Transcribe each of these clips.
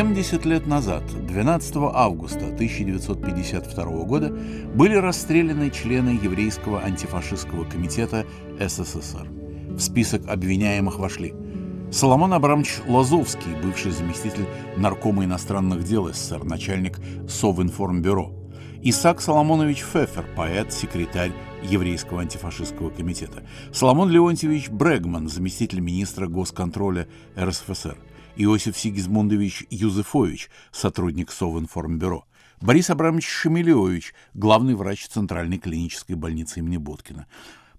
70 лет назад, 12 августа 1952 года, были расстреляны члены еврейского антифашистского комитета СССР. В список обвиняемых вошли Соломон Абрамович Лазовский, бывший заместитель наркома иностранных дел СССР, начальник Совинформбюро, Исаак Соломонович Фефер, поэт, секретарь Еврейского антифашистского комитета, Соломон Леонтьевич Брегман, заместитель министра госконтроля РСФСР, Иосиф Сигизмундович Юзефович, сотрудник Совинформбюро, Борис Абрамович Шемелевич, главный врач Центральной клинической больницы имени Боткина,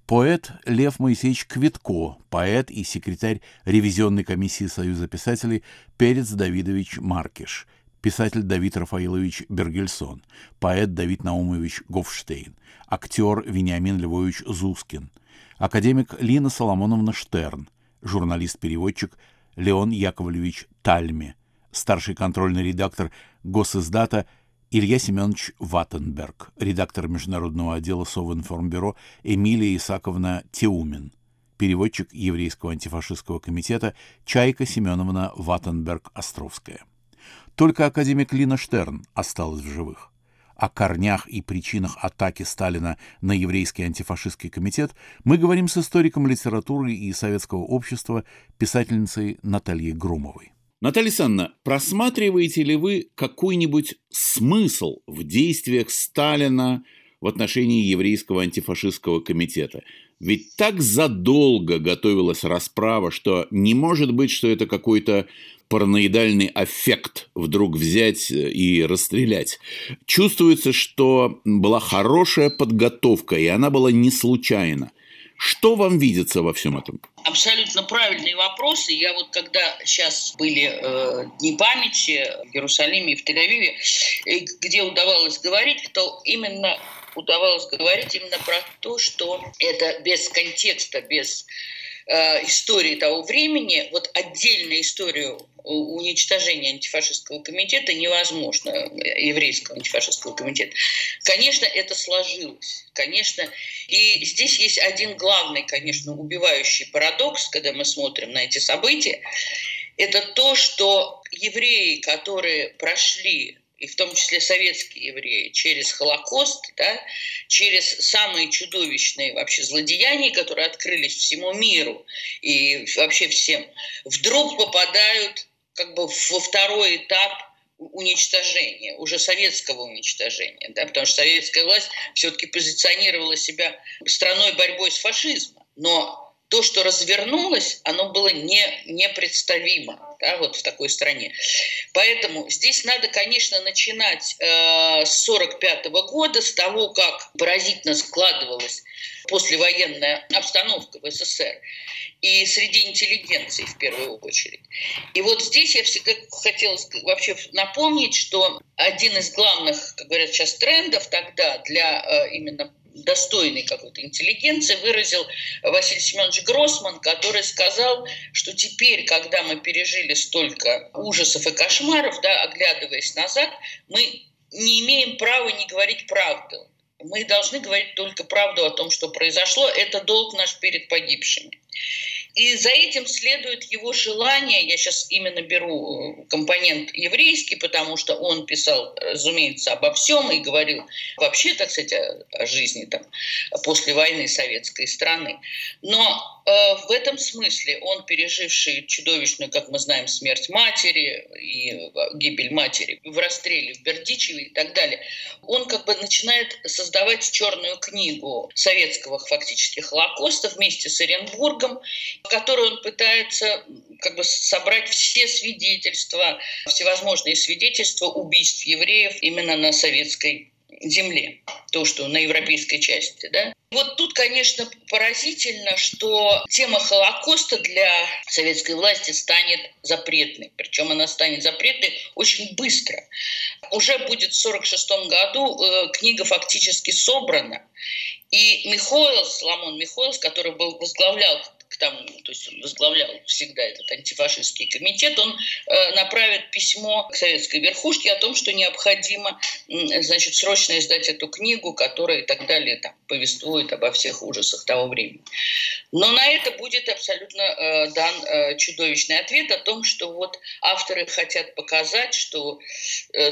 поэт Лев Моисеевич Квитко, поэт и секретарь ревизионной комиссии Союза писателей Перец Давидович Маркиш – писатель Давид Рафаилович Бергельсон, поэт Давид Наумович Гофштейн, актер Вениамин Львович Зускин, академик Лина Соломоновна Штерн, журналист-переводчик Леон Яковлевич Тальме, старший контрольный редактор Госиздата Илья Семенович Ваттенберг, редактор международного отдела Совинформбюро Эмилия Исаковна Теумин, переводчик Еврейского антифашистского комитета Чайка Семеновна Ваттенберг-Островская. Только академик Лина Штерн осталась в живых. О корнях и причинах атаки Сталина на еврейский антифашистский комитет мы говорим с историком литературы и советского общества, писательницей Натальей Громовой. Наталья Александровна, просматриваете ли вы какой-нибудь смысл в действиях Сталина в отношении еврейского антифашистского комитета? Ведь так задолго готовилась расправа, что не может быть, что это какой-то параноидальный аффект вдруг взять э, и расстрелять. Чувствуется, что была хорошая подготовка, и она была не случайна. Что вам видится во всем этом? Абсолютно правильные вопросы. Я вот когда сейчас были э, Дни памяти в Иерусалиме и в Тель-Авиве, э, где удавалось говорить, то именно удавалось говорить именно про то, что это без контекста, без Э, истории того времени, вот отдельную историю уничтожения антифашистского комитета невозможно, еврейского антифашистского комитета. Конечно, это сложилось. Конечно, и здесь есть один главный, конечно, убивающий парадокс, когда мы смотрим на эти события, это то, что евреи, которые прошли и в том числе советские евреи, через Холокост, да, через самые чудовищные вообще злодеяния, которые открылись всему миру и вообще всем, вдруг попадают как бы во второй этап уничтожения, уже советского уничтожения, да, потому что советская власть все-таки позиционировала себя страной борьбой с фашизмом. Но то, что развернулось, оно было не, непредставимо да, вот в такой стране. Поэтому здесь надо, конечно, начинать э, с 1945 года, с того, как поразительно складывалась послевоенная обстановка в СССР и среди интеллигенции в первую очередь. И вот здесь я всегда хотела вообще напомнить, что один из главных, как говорят сейчас, трендов тогда для э, именно достойной какой-то интеллигенции выразил Василий Семенович Гроссман, который сказал, что теперь, когда мы пережили столько ужасов и кошмаров, да, оглядываясь назад, мы не имеем права не говорить правду. Мы должны говорить только правду о том, что произошло. Это долг наш перед погибшими. И за этим следует его желание, я сейчас именно беру э, компонент еврейский, потому что он писал, разумеется, обо всем и говорил вообще, так сказать, о, о жизни там, после войны советской страны. Но э, в этом смысле он, переживший чудовищную, как мы знаем, смерть матери и гибель матери в расстреле в Бердичеве и так далее, он как бы начинает создавать черную книгу советского фактически Холокоста вместе с Оренбургом в которой он пытается как бы собрать все свидетельства, всевозможные свидетельства убийств евреев именно на советской земле, то, что на европейской части. Да? Вот тут, конечно, поразительно, что тема Холокоста для советской власти станет запретной. Причем она станет запретной очень быстро. Уже будет в 1946 году э, книга фактически собрана. И Михоэлс, Соломон Михоэлс, который был, возглавлял к тому, то есть он возглавлял всегда этот антифашистский комитет, он э, направит письмо к советской верхушке о том, что необходимо, значит, срочно издать эту книгу, которая и так далее там, повествует обо всех ужасах того времени. Но на это будет абсолютно э, дан э, чудовищный ответ о том, что вот авторы хотят показать, что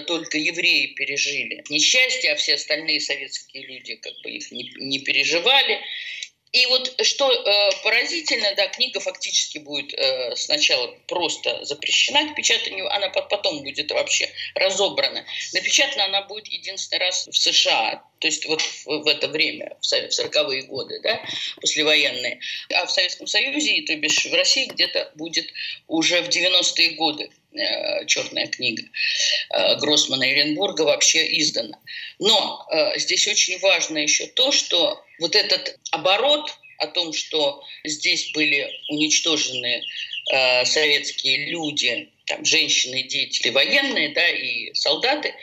только евреи пережили несчастье, а все остальные советские люди как бы их не, не переживали. И вот что э, поразительно, да, книга фактически будет э, сначала просто запрещена к печатанию, она потом будет вообще разобрана. Напечатана она будет единственный раз в США, то есть вот в, в это время, в 40-е годы, да, послевоенные. А в Советском Союзе, то бишь в России где-то будет уже в 90-е годы э, черная книга э, Гроссмана и Оренбурга вообще издана. Но э, здесь очень важно еще то, что вот этот оборот о том, что здесь были уничтожены советские люди, там, женщины, дети, военные, да, и солдаты,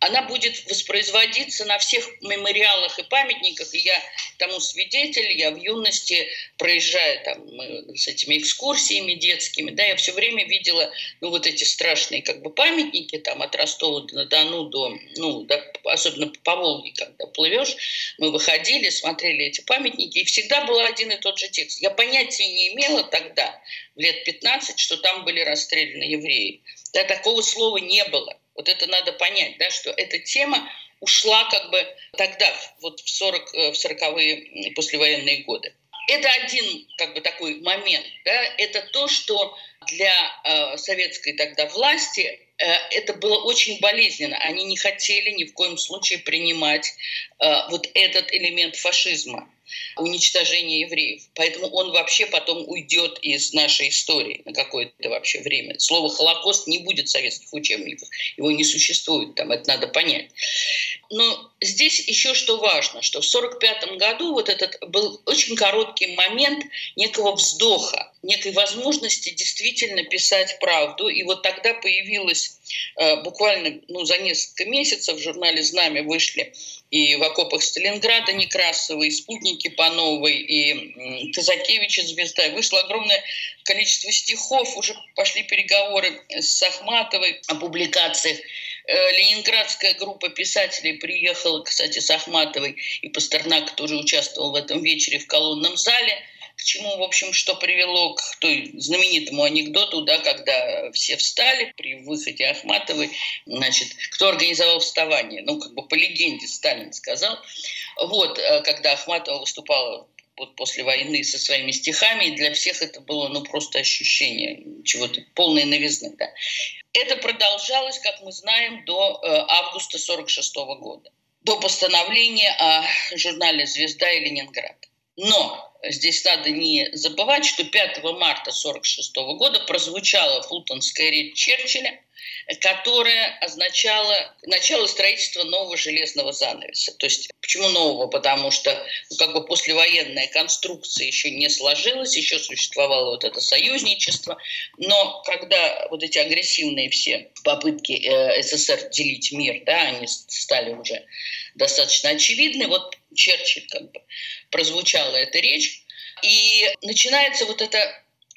она будет воспроизводиться на всех мемориалах и памятниках. И я тому свидетель, я в юности, проезжая там с этими экскурсиями детскими, да, я все время видела ну, вот эти страшные как бы памятники там от Ростова-на-Дону до, ну, до, особенно по Волге, когда плывешь, мы выходили, смотрели эти памятники, и всегда был один и тот же текст. Я понятия не имела тогда, в лет 15, что там были расстреляны евреи. Да, такого слова не было. Вот это надо понять, да, что эта тема ушла как бы тогда, вот в, 40, э, в 40-е послевоенные годы. Это один как бы такой момент. Да? Это то, что для э, советской тогда власти э, это было очень болезненно. Они не хотели ни в коем случае принимать э, вот этот элемент фашизма уничтожения евреев. Поэтому он вообще потом уйдет из нашей истории на какое-то вообще время. Слово «Холокост» не будет в советских учебниках. Его не существует там, это надо понять. Но здесь еще что важно, что в 1945 году вот этот был очень короткий момент некого вздоха, некой возможности действительно писать правду. И вот тогда появилась э, буквально ну, за несколько месяцев в журнале «Знамя» вышли и в окопах Сталинграда Некрасова, и спутники Пановой, и Казакевича Звезда. Вышло огромное количество стихов, уже пошли переговоры с Ахматовой о публикациях. Э, ленинградская группа писателей приехала, кстати, с Ахматовой, и Пастернак тоже участвовал в этом вечере в колонном зале – к чему, в общем, что привело к той знаменитому анекдоту, да, когда все встали при выходе Ахматовой, значит, кто организовал вставание? Ну, как бы по легенде Сталин сказал. Вот, э, когда Ахматова выступала вот после войны со своими стихами, и для всех это было ну, просто ощущение чего-то полной новизны. Да. Это продолжалось, как мы знаем, до э, августа 1946 года, до постановления о журнале «Звезда» и «Ленинград». Но здесь надо не забывать, что 5 марта 1946 года прозвучала фултонская речь Черчилля, которая означала начало строительства нового железного занавеса. То есть почему нового? Потому что ну, как бы послевоенная конструкция еще не сложилась, еще существовало вот это союзничество. Но когда вот эти агрессивные все попытки э, СССР делить мир, да, они стали уже достаточно очевидны, вот Черчилль как бы прозвучала эта речь, и начинается вот это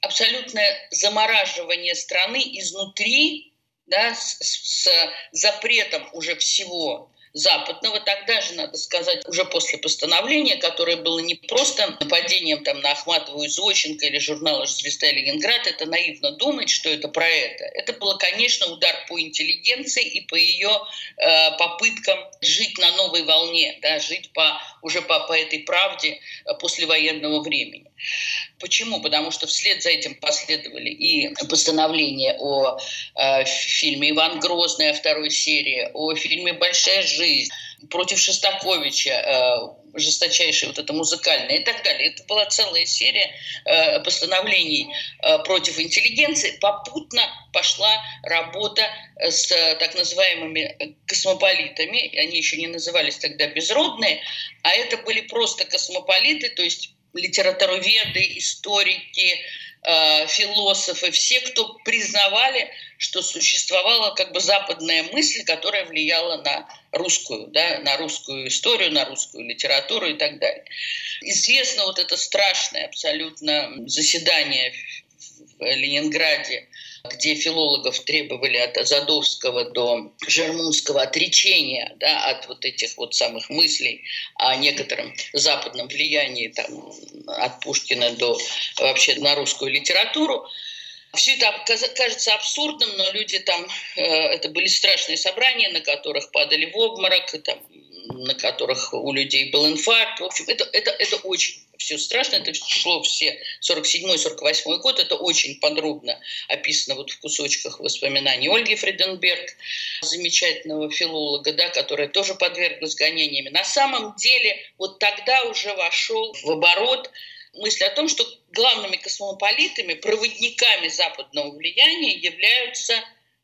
абсолютное замораживание страны изнутри, да, с, с запретом уже всего западного. Тогда же, надо сказать, уже после постановления, которое было не просто нападением там, на Ахматову и Зощенко или журнала «Звезда Ленинград», это наивно думать, что это про это. Это было, конечно, удар по интеллигенции и по ее э, попыткам жить на новой волне, да, жить по, уже по, по этой правде э, послевоенного времени. Почему? Потому что вслед за этим последовали и постановления о э, фильме «Иван Грозный» о второй серии, о фильме «Большая жизнь», против Шостаковича, э, жесточайшая вот это музыкальная и так далее. Это была целая серия э, постановлений э, против интеллигенции. Попутно пошла работа с так называемыми космополитами. Они еще не назывались тогда безродные, а это были просто космополиты, то есть литературоведы, историки, э, философы, все, кто признавали, что существовала как бы западная мысль, которая влияла на русскую, да, на русскую историю, на русскую литературу и так далее. Известно вот это страшное абсолютно заседание в Ленинграде где филологов требовали от Азадовского до Жермунского отречения да, от вот этих вот самых мыслей о некотором западном влиянии там, от Пушкина до вообще на русскую литературу. Все это кажется абсурдным, но люди там, э, это были страшные собрания, на которых падали в обморок, там, на которых у людей был инфаркт. В общем, это, это, это очень все страшно. Это шло все 47-48 год. Это очень подробно описано вот в кусочках воспоминаний Ольги Фриденберг, замечательного филолога, да, которая тоже подверглась гонениями. На самом деле вот тогда уже вошел в оборот мысль о том, что главными космополитами, проводниками западного влияния являются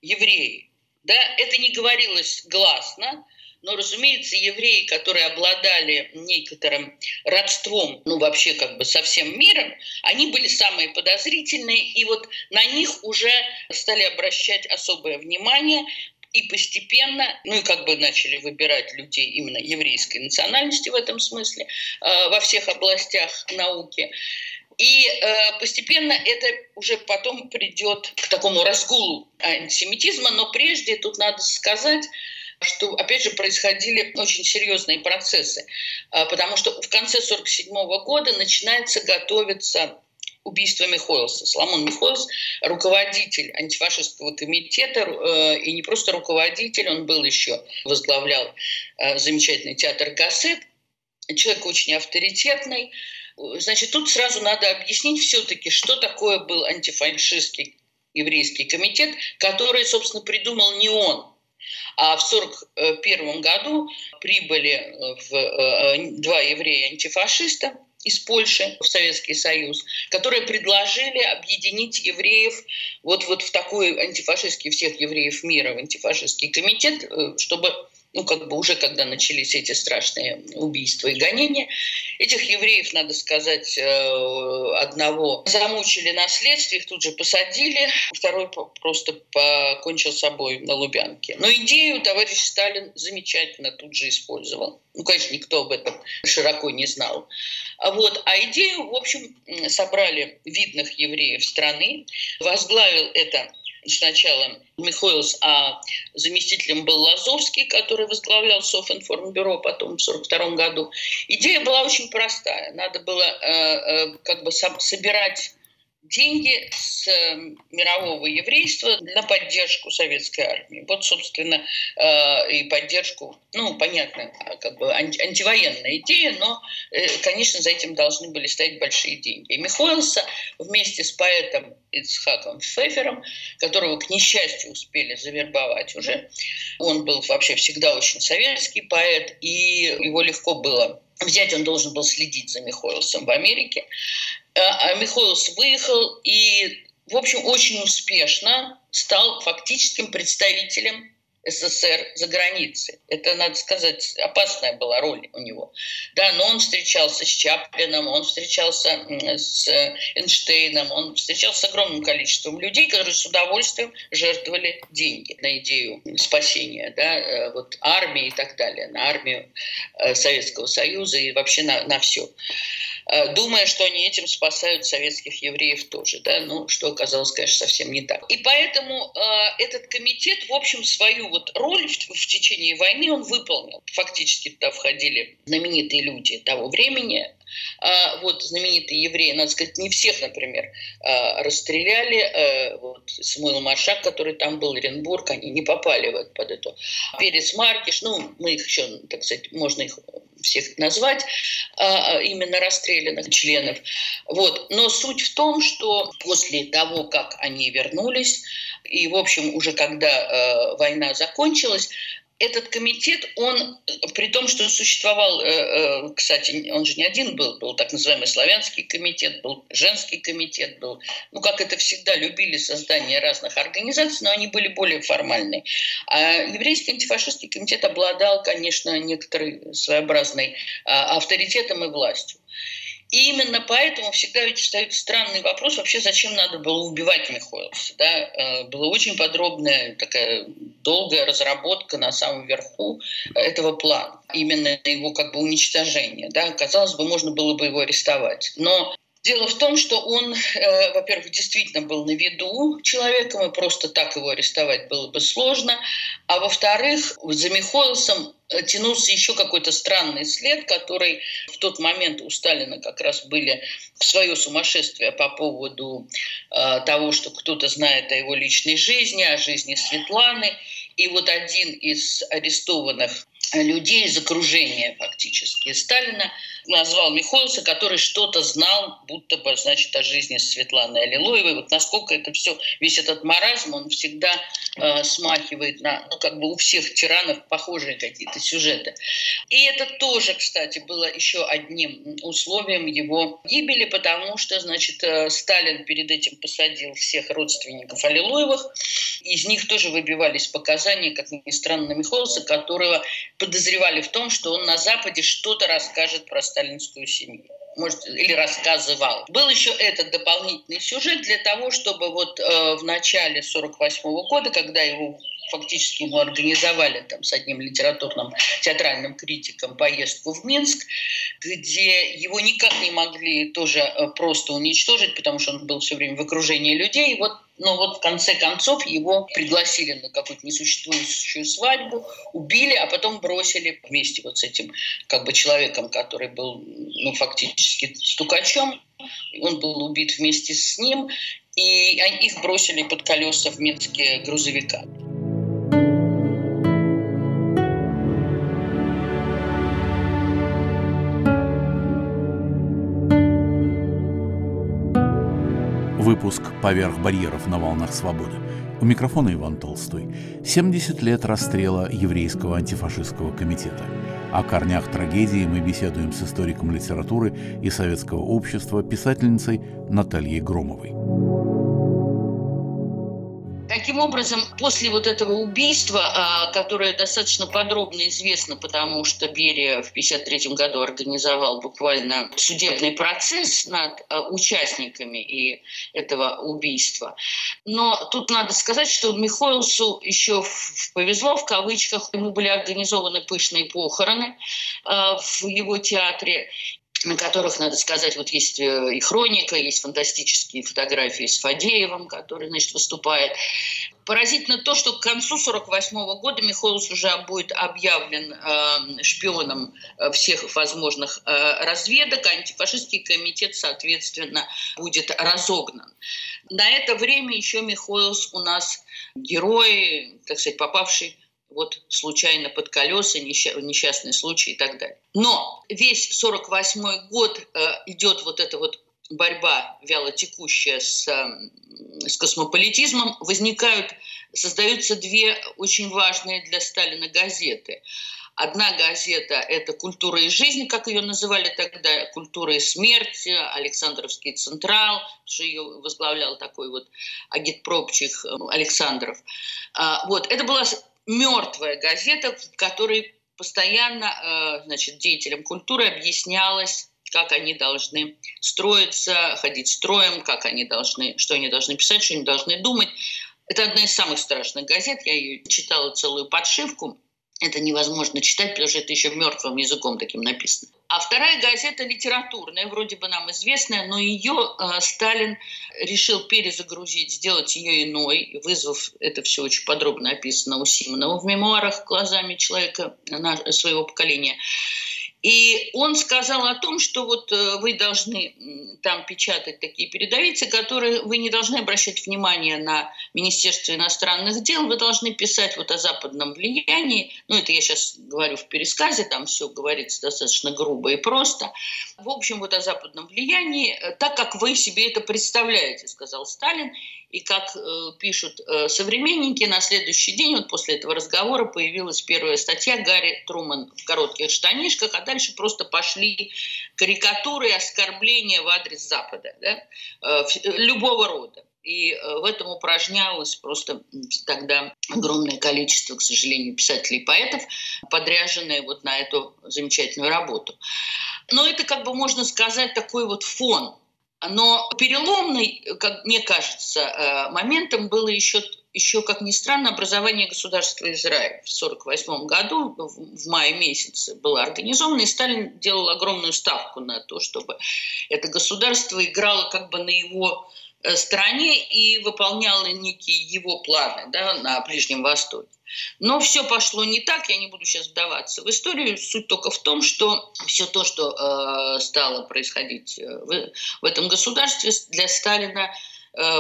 евреи. Да, это не говорилось гласно, но, разумеется, евреи, которые обладали некоторым родством, ну, вообще как бы со всем миром, они были самые подозрительные, и вот на них уже стали обращать особое внимание, и постепенно, ну и как бы начали выбирать людей именно еврейской национальности в этом смысле э, во всех областях науки. И э, постепенно это уже потом придет к такому разгулу антисемитизма, но прежде тут надо сказать, что, опять же, происходили очень серьезные процессы, а, потому что в конце 1947 года начинается готовиться убийство Михоэлса. Соломон Михоэлс – руководитель антифашистского комитета, э, и не просто руководитель, он был еще, возглавлял э, замечательный театр «Гассет», человек очень авторитетный. Значит, тут сразу надо объяснить все-таки, что такое был антифашистский еврейский комитет, который, собственно, придумал не он, а в 1941 году прибыли э, в, э, два еврея-антифашиста из Польши в Советский Союз, которые предложили объединить евреев вот, вот в такой антифашистский всех евреев мира, в антифашистский комитет, э, чтобы ну, как бы уже когда начались эти страшные убийства и гонения, этих евреев, надо сказать, э, одного замучили на следствие, их тут же посадили, второй просто покончил с собой на Лубянке. Но идею товарищ Сталин замечательно тут же использовал. Ну, конечно, никто об этом широко не знал. А вот, а идею, в общем, собрали видных евреев страны. Возглавил это сначала Михоэлс, а заместителем был Лазовский, который возглавлял Софинформбюро потом в 1942 году. Идея была очень простая. Надо было э, э, как бы собирать деньги с эм, мирового еврейства на поддержку советской армии. Вот, собственно, э, и поддержку, ну, понятно, а, как бы антивоенная идея, но, э, конечно, за этим должны были стоять большие деньги. И Михоэлса вместе с поэтом Ицхаком Фефером, которого, к несчастью, успели завербовать уже, он был вообще всегда очень советский поэт, и его легко было взять, он должен был следить за Михоэлсом в Америке. А, а Михоэлс выехал и, в общем, очень успешно стал фактическим представителем СССР за границей. Это, надо сказать, опасная была роль у него. Да, но он встречался с Чаплином, он встречался с Эйнштейном, он встречался с огромным количеством людей, которые с удовольствием жертвовали деньги на идею спасения да, э, вот, армии и так далее, на армию э, Советского Союза и вообще на, на все. Э, думая, что они этим спасают советских евреев тоже, да, ну, что оказалось, конечно, совсем не так. И поэтому э, этот комитет, в общем, свою вот роль в, в течение войны он выполнил. Фактически туда входили знаменитые люди того времени, а, вот знаменитые евреи, надо сказать, не всех, например, а, расстреляли. А, вот Самуил Маршак, который там был, Оренбург, они не попали вот под эту. Перец Маркиш, ну, мы их еще, так сказать, можно их всех назвать, именно расстрелянных членов. Вот. Но суть в том, что после того, как они вернулись, и, в общем, уже когда э, война закончилась, этот комитет, он, при том, что существовал, э, э, кстати, он же не один был, был так называемый славянский комитет, был женский комитет, был, ну, как это всегда, любили создание разных организаций, но они были более формальные. А еврейский антифашистский комитет обладал, конечно, некоторой своеобразной а, авторитетом и властью. И именно поэтому всегда ведь встает странный вопрос, вообще зачем надо было убивать Михоэлса. Да? Э, была очень подробная такая долгая разработка на самом верху этого плана, именно его как бы уничтожение. Да? Казалось бы, можно было бы его арестовать. Но Дело в том, что он, э, во-первых, действительно был на виду человеком, и просто так его арестовать было бы сложно. А во-вторых, за Михоэлсом тянулся еще какой-то странный след, который в тот момент у Сталина как раз были в свое сумасшествие по поводу э, того, что кто-то знает о его личной жизни, о жизни Светланы. И вот один из арестованных людей из окружения фактически Сталина назвал Михоэлса, который что-то знал, будто бы, значит, о жизни Светланы Аллилуевой. Вот насколько это все, весь этот маразм, он всегда э, смахивает на, ну, как бы у всех тиранов похожие какие-то сюжеты. И это тоже, кстати, было еще одним условием его гибели, потому что, значит, э, Сталин перед этим посадил всех родственников Аллилуевых. Из них тоже выбивались показания, как ни странно, Михоэлса, которого подозревали в том, что он на Западе что-то расскажет про сталинскую семью может, или рассказывал. Был еще этот дополнительный сюжет для того, чтобы вот э, в начале 48 года, когда его фактически ему организовали там с одним литературным театральным критиком поездку в Минск, где его никак не могли тоже э, просто уничтожить, потому что он был все время в окружении людей. И вот но вот в конце концов его пригласили на какую-то несуществующую свадьбу, убили, а потом бросили вместе вот с этим как бы человеком, который был ну, фактически стукачом. Он был убит вместе с ним, и их бросили под колеса в Минске грузовика. Выпуск «Поверх барьеров на волнах свободы». У микрофона Иван Толстой. 70 лет расстрела еврейского антифашистского комитета. О корнях трагедии мы беседуем с историком литературы и советского общества, писательницей Натальей Громовой. Таким образом, после вот этого убийства, а, которое достаточно подробно известно, потому что Берия в 1953 году организовал буквально судебный процесс над а, участниками и этого убийства. Но тут надо сказать, что Михоэлсу еще повезло, в кавычках, ему были организованы пышные похороны а, в его театре, на которых, надо сказать, вот есть э, и хроника, есть фантастические фотографии с Фадеевым, который, значит, выступает. Поразительно то, что к концу 1948 года Михайлович уже будет объявлен э, шпионом э, всех возможных э, разведок, антифашистский комитет, соответственно, будет разогнан. На это время еще Михайлович у нас герой, так сказать, попавший вот случайно под колеса, несчастный случай и так далее. Но весь 48 год э, идет вот эта вот борьба вялотекущая с, э, с космополитизмом, возникают, создаются две очень важные для Сталина газеты. Одна газета – это «Культура и жизнь», как ее называли тогда, «Культура и смерть», Александровский Централ, что ее возглавлял такой вот агитпропчих э, Александров. А, вот, это была мертвая газета, в которой постоянно э, значит, деятелям культуры объяснялось, как они должны строиться, ходить строем, как они должны, что они должны писать, что они должны думать. Это одна из самых страшных газет. Я ее читала целую подшивку. Это невозможно читать, потому что это еще мертвым языком таким написано. А вторая газета литературная, вроде бы нам известная, но ее э, Сталин решил перезагрузить, сделать ее иной, вызвав это все очень подробно описано у Симонова в мемуарах глазами человека своего поколения. И он сказал о том, что вот э, вы должны там печатать такие передовицы, которые вы не должны обращать внимание на Министерство иностранных дел, вы должны писать вот о западном влиянии. Ну, это я сейчас говорю в пересказе, там все говорится достаточно грубо и просто. В общем, вот о западном влиянии, э, так как вы себе это представляете, сказал Сталин. И как э, пишут э, современники, на следующий день, вот после этого разговора, появилась первая статья Гарри Труман в коротких штанишках, дальше просто пошли карикатуры и оскорбления в адрес Запада, да? э, любого рода. И э, в этом упражнялось просто тогда огромное количество, к сожалению, писателей и поэтов, подряженные вот на эту замечательную работу. Но это, как бы можно сказать, такой вот фон. Но переломный, как мне кажется, э, моментом было еще еще, как ни странно, образование государства Израиль в 1948 году, в мае месяце, было организовано, и Сталин делал огромную ставку на то, чтобы это государство играло как бы на его э, стороне и выполняло некие его планы да, на Ближнем Востоке. Но все пошло не так, я не буду сейчас вдаваться в историю. Суть только в том, что все то, что э, стало происходить э, в, в этом государстве для Сталина,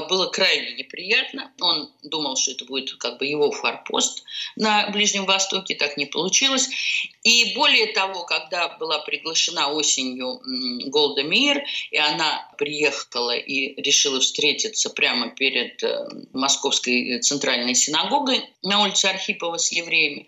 было крайне неприятно. Он думал, что это будет как бы его форпост на Ближнем Востоке, так не получилось. И более того, когда была приглашена осенью Голда Мир, и она приехала и решила встретиться прямо перед э, Московской центральной синагогой на улице Архипова с евреями,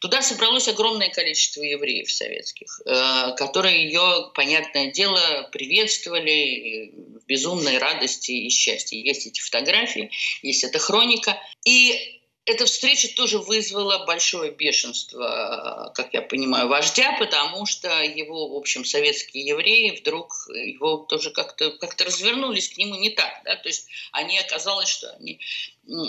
туда собралось огромное количество евреев советских, э, которые ее, понятное дело, приветствовали в безумной радости и счастье есть, эти фотографии, есть эта хроника. И эта встреча тоже вызвала большое бешенство, как я понимаю, вождя, потому что его, в общем, советские евреи вдруг его тоже как-то как развернулись к нему не так. Да? То есть они оказалось, что они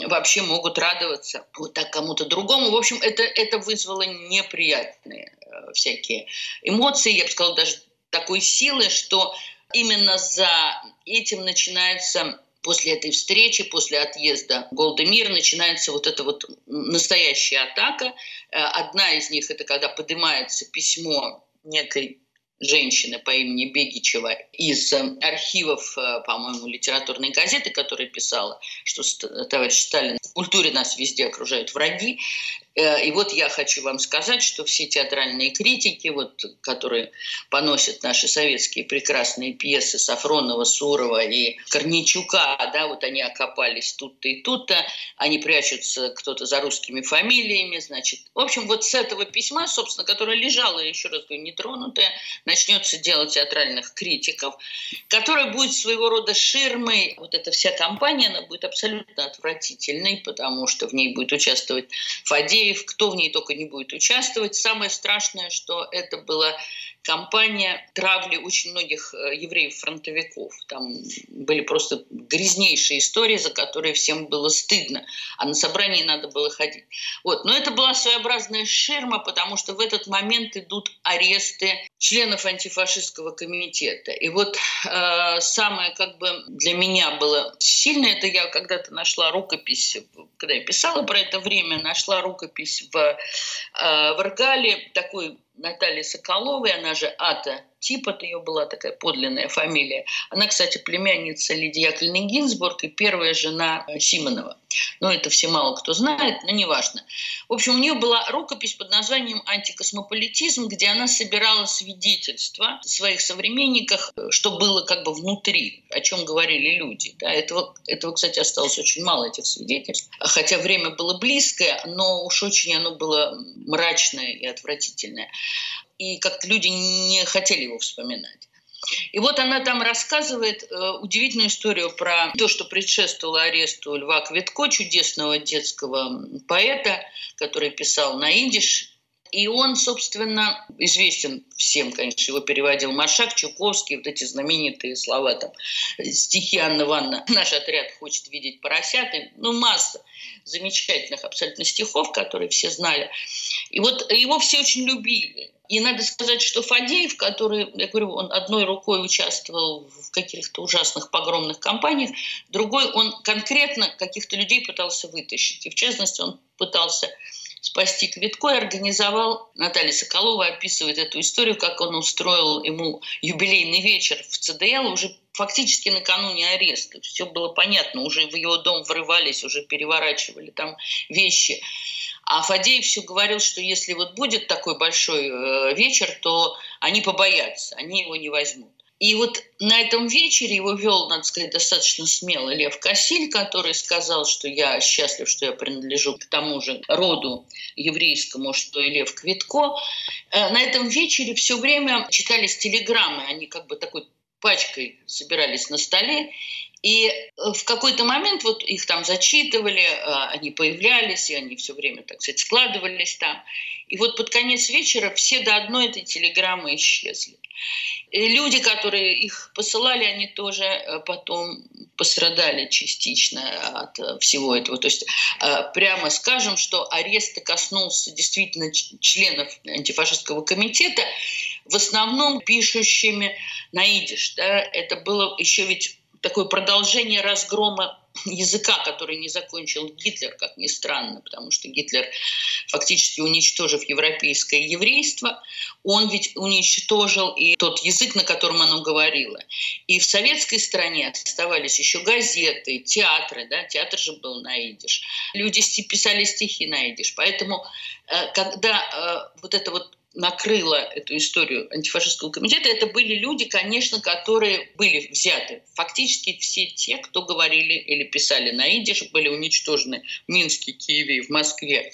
вообще могут радоваться вот так кому-то другому. В общем, это, это вызвало неприятные э, всякие эмоции, я бы сказала, даже такой силы, что именно за этим начинается после этой встречи, после отъезда Голдемир начинается вот эта вот настоящая атака. Э, одна из них – это когда поднимается письмо некой женщины по имени Бегичева из э, архивов, э, по-моему, литературной газеты, которая писала, что товарищ Сталин в культуре нас везде окружают враги. Э, и вот я хочу вам сказать, что все театральные критики, вот, которые поносят наши советские прекрасные пьесы Сафронова, Сурова и Корничука, да, вот они окопались тут-то и тут-то, они прячутся кто-то за русскими фамилиями, значит. В общем, вот с этого письма, собственно, которое лежало, еще раз говорю, нетронутое, начнется дело театральных критиков, которое будет своего рода ширмой. Вот эта вся компания, она будет абсолютно отвратительной, потому что в ней будет участвовать Фадеев, евреев, кто в ней только не будет участвовать. Самое страшное, что это была кампания травли очень многих э, евреев-фронтовиков. Там были просто грязнейшие истории, за которые всем было стыдно, а на собрании надо было ходить. Вот. Но это была своеобразная ширма, потому что в этот момент идут аресты членов антифашистского комитета. И вот э, самое как бы для меня было сильное, это я когда-то нашла рукопись, когда я писала про это время, нашла рукопись в, э, в Аргале, такой Натальи Соколовой, она же Ата Типот, ее была такая подлинная фамилия. Она, кстати, племянница Лидии Яковлевны Гинзбург и первая жена э, Симонова. Но это все мало кто знает, но неважно. В общем, у нее была рукопись под названием «Антикосмополитизм», где она собирала свидетельства своих современниках, что было как бы внутри, о чем говорили люди. Да, этого, этого, кстати, осталось очень мало, этих свидетельств. Хотя время было близкое, но уж очень оно было мрачное и отвратительное и как люди не хотели его вспоминать. И вот она там рассказывает э, удивительную историю про то, что предшествовало аресту Льва Квитко, чудесного детского поэта, который писал на идиш и он, собственно, известен всем, конечно, его переводил Маршак, Чуковский, вот эти знаменитые слова там, стихи Анны Ванна. Наш отряд хочет видеть поросят. И, ну, масса замечательных абсолютно стихов, которые все знали. И вот его все очень любили. И надо сказать, что Фадеев, который, я говорю, он одной рукой участвовал в каких-то ужасных погромных кампаниях, другой он конкретно каких-то людей пытался вытащить. И в частности, он пытался спасти Квитко и организовал, Наталья Соколова описывает эту историю, как он устроил ему юбилейный вечер в ЦДЛ уже фактически накануне ареста. Все было понятно, уже в его дом врывались, уже переворачивали там вещи. А Фадеев все говорил, что если вот будет такой большой э, вечер, то они побоятся, они его не возьмут. И вот на этом вечере его вел, надо сказать, достаточно смело Лев Кассиль, который сказал, что я счастлив, что я принадлежу к тому же роду еврейскому, что и Лев Квитко. Э, на этом вечере все время читались телеграммы, они как бы такой пачкой собирались на столе, И в какой-то момент вот их там зачитывали, они появлялись, и они все время, так сказать, складывались там. И вот под конец вечера все до одной этой телеграммы исчезли. И люди, которые их посылали, они тоже э, потом пострадали частично от э, всего этого. То есть э, прямо скажем, что арест коснулся действительно членов антифашистского комитета, в основном пишущими на идиш. Да? Это было еще ведь такое продолжение разгрома языка, который не закончил Гитлер, как ни странно, потому что Гитлер, фактически уничтожив европейское еврейство, он ведь уничтожил и тот язык, на котором оно говорило. И в советской стране оставались еще газеты, театры, да, театр же был на идиш. Люди писали стихи на идиш. Поэтому, э, когда э, вот это вот накрыла эту историю антифашистского комитета, это были люди, конечно, которые были взяты. Фактически все те, кто говорили или писали на идиш, были уничтожены в Минске, Киеве и в Москве.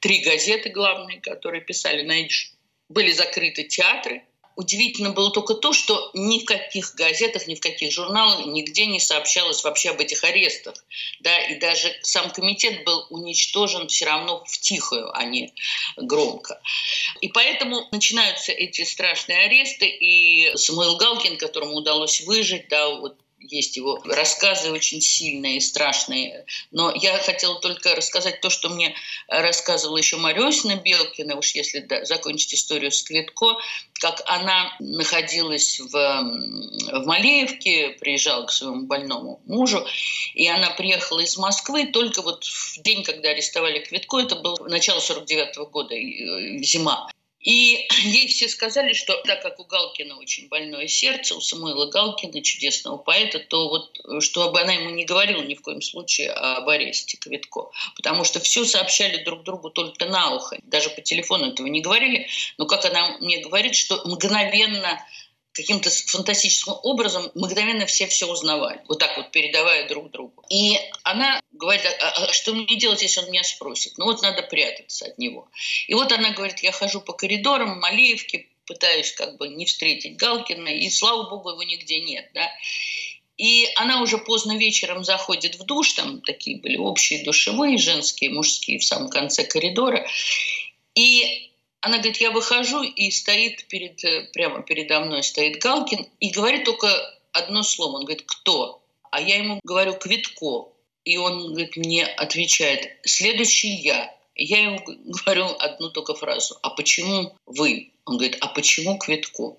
Три газеты главные, которые писали на идиш. Были закрыты театры, удивительно было только то, что ни в каких газетах, ни в каких журналах нигде не сообщалось вообще об этих арестах. Да, и даже сам комитет был уничтожен все равно в тихую, а не громко. И поэтому начинаются эти страшные аресты, и Самуил Галкин, которому удалось выжить, да, вот есть его рассказы очень сильные и страшные. Но я хотела только рассказать то, что мне рассказывала еще Марёсина Белкина, уж если да, закончить историю с Квитко, как она находилась в, в Малеевке, приезжала к своему больному мужу, и она приехала из Москвы только вот в день, когда арестовали Квитко, это был начало 49 -го года, э, зима. И ей все сказали, что так как у Галкина очень больное сердце, у Самуила Галкина, чудесного поэта, то вот чтобы она ему не говорила ни в коем случае об аресте Квитко. Потому что все сообщали друг другу только на ухо. Даже по телефону этого не говорили. Но как она мне говорит, что мгновенно каким-то фантастическим образом мгновенно все все узнавали, вот так вот передавая друг другу. И она говорит, а, а что мне делать, если он меня спросит? Ну вот надо прятаться от него. И вот она говорит, я хожу по коридорам Малеевки, пытаюсь как бы не встретить Галкина, и слава богу, его нигде нет, да. И она уже поздно вечером заходит в душ, там такие были общие душевые, женские, мужские в самом конце коридора. И она говорит, я выхожу, и стоит перед, э, прямо передо мной стоит Галкин, и говорит только одно слово. Он говорит, кто? А я ему говорю, Квитко. И он говорит, мне отвечает, следующий я. Я ему говорю одну только фразу, а почему вы? Он говорит, а почему Квитко?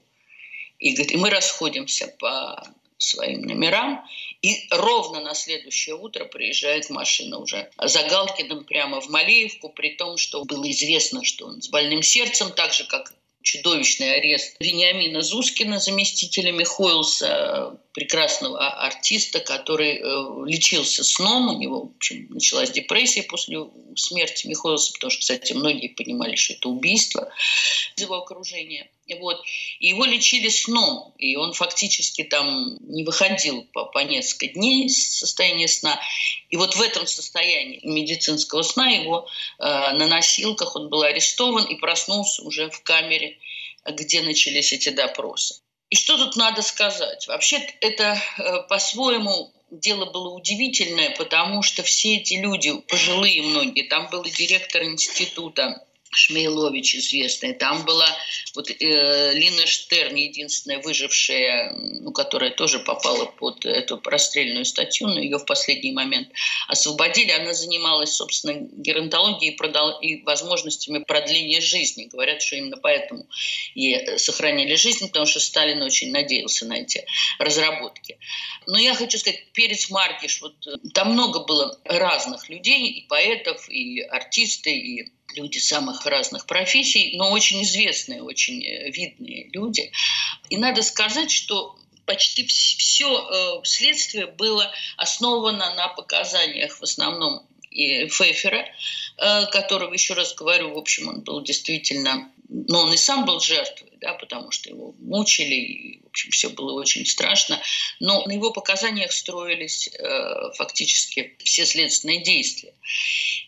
И, говорит, и мы расходимся по своим номерам. И ровно на следующее утро приезжает машина уже за Галкиным прямо в Малеевку, при том, что было известно, что он с больным сердцем, так же, как чудовищный арест Вениамина Зускина, заместителя Михоилса, прекрасного артиста, который э, лечился сном. У него, в общем, началась депрессия после смерти Михоилса, потому что, кстати, многие понимали, что это убийство из его окружения. Вот. И его лечили сном, и он фактически там не выходил по, по несколько дней из состояния сна. И вот в этом состоянии медицинского сна его э, на носилках он был арестован и проснулся уже в камере, где начались эти допросы. И что тут надо сказать? Вообще это э, по-своему дело было удивительное, потому что все эти люди, пожилые многие, там был и директор института Шмейлович известная. Там была вот э, Лина Штерн, единственная выжившая, ну, которая тоже попала под эту расстрельную статью, но ее в последний момент освободили. Она занималась, собственно, геронтологией и, продал, и возможностями продления жизни. Говорят, что именно поэтому и сохранили жизнь, потому что Сталин очень надеялся на эти разработки. Но я хочу сказать, перец Маркиш, вот там много было разных людей, и поэтов, и артисты, и люди самых разных профессий, но очень известные, очень э, видные люди. И надо сказать, что почти все э, следствие было основано на показаниях в основном и Фейфера, э, которого, еще раз говорю, в общем, он был действительно, но он и сам был жертвой да, потому что его мучили, и, в общем, все было очень страшно. Но на его показаниях строились э, фактически все следственные действия.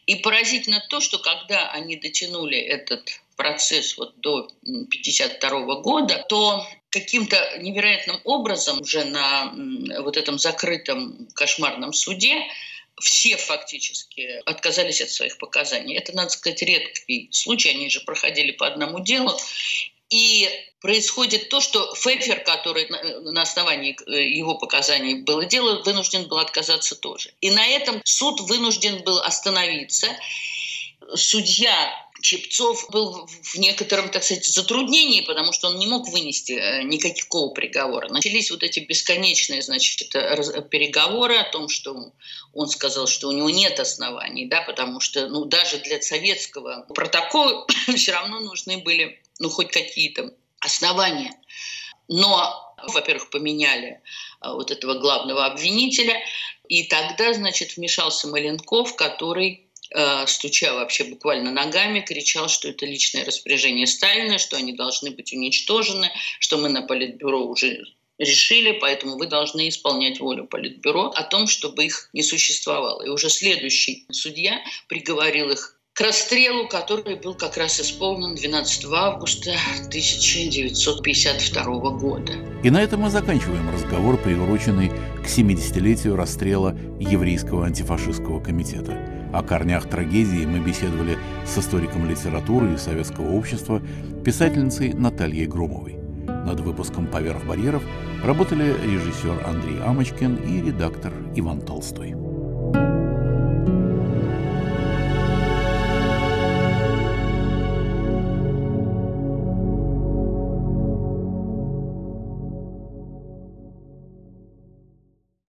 И поразительно то, что когда они дотянули этот процесс вот до 1952 года, то каким-то невероятным образом уже на вот этом закрытом кошмарном суде все фактически отказались от своих показаний. Это, надо сказать, редкий случай. Они же проходили по одному делу. И происходит то, что Фефер, который на основании э, его показаний было дело, вынужден был отказаться тоже. И на этом суд вынужден был остановиться. Судья Чепцов был в некотором, так сказать, затруднении, потому что он не мог вынести э, никакого приговора. Начались вот эти бесконечные, значит, переговоры о том, что он сказал, что у него нет оснований, да, потому что, ну, даже для советского протокола все равно нужны были, ну, хоть какие-то основания. Но, во-первых, поменяли э, вот этого главного обвинителя, и тогда, значит, вмешался Маленков, который Э, стуча вообще буквально ногами, кричал, что это личное распоряжение Сталина, что они должны быть уничтожены, что мы на Политбюро уже решили, поэтому вы должны исполнять волю Политбюро о том, чтобы их не существовало. И уже следующий судья приговорил их к расстрелу, который был как раз исполнен 12 августа 1952 года. И на этом мы заканчиваем разговор, приуроченный к 70-летию расстрела Еврейского антифашистского комитета. О корнях трагедии мы беседовали с историком литературы и советского общества, писательницей Натальей Громовой. Над выпуском «Поверх барьеров» работали режиссер Андрей Амочкин и редактор Иван Толстой.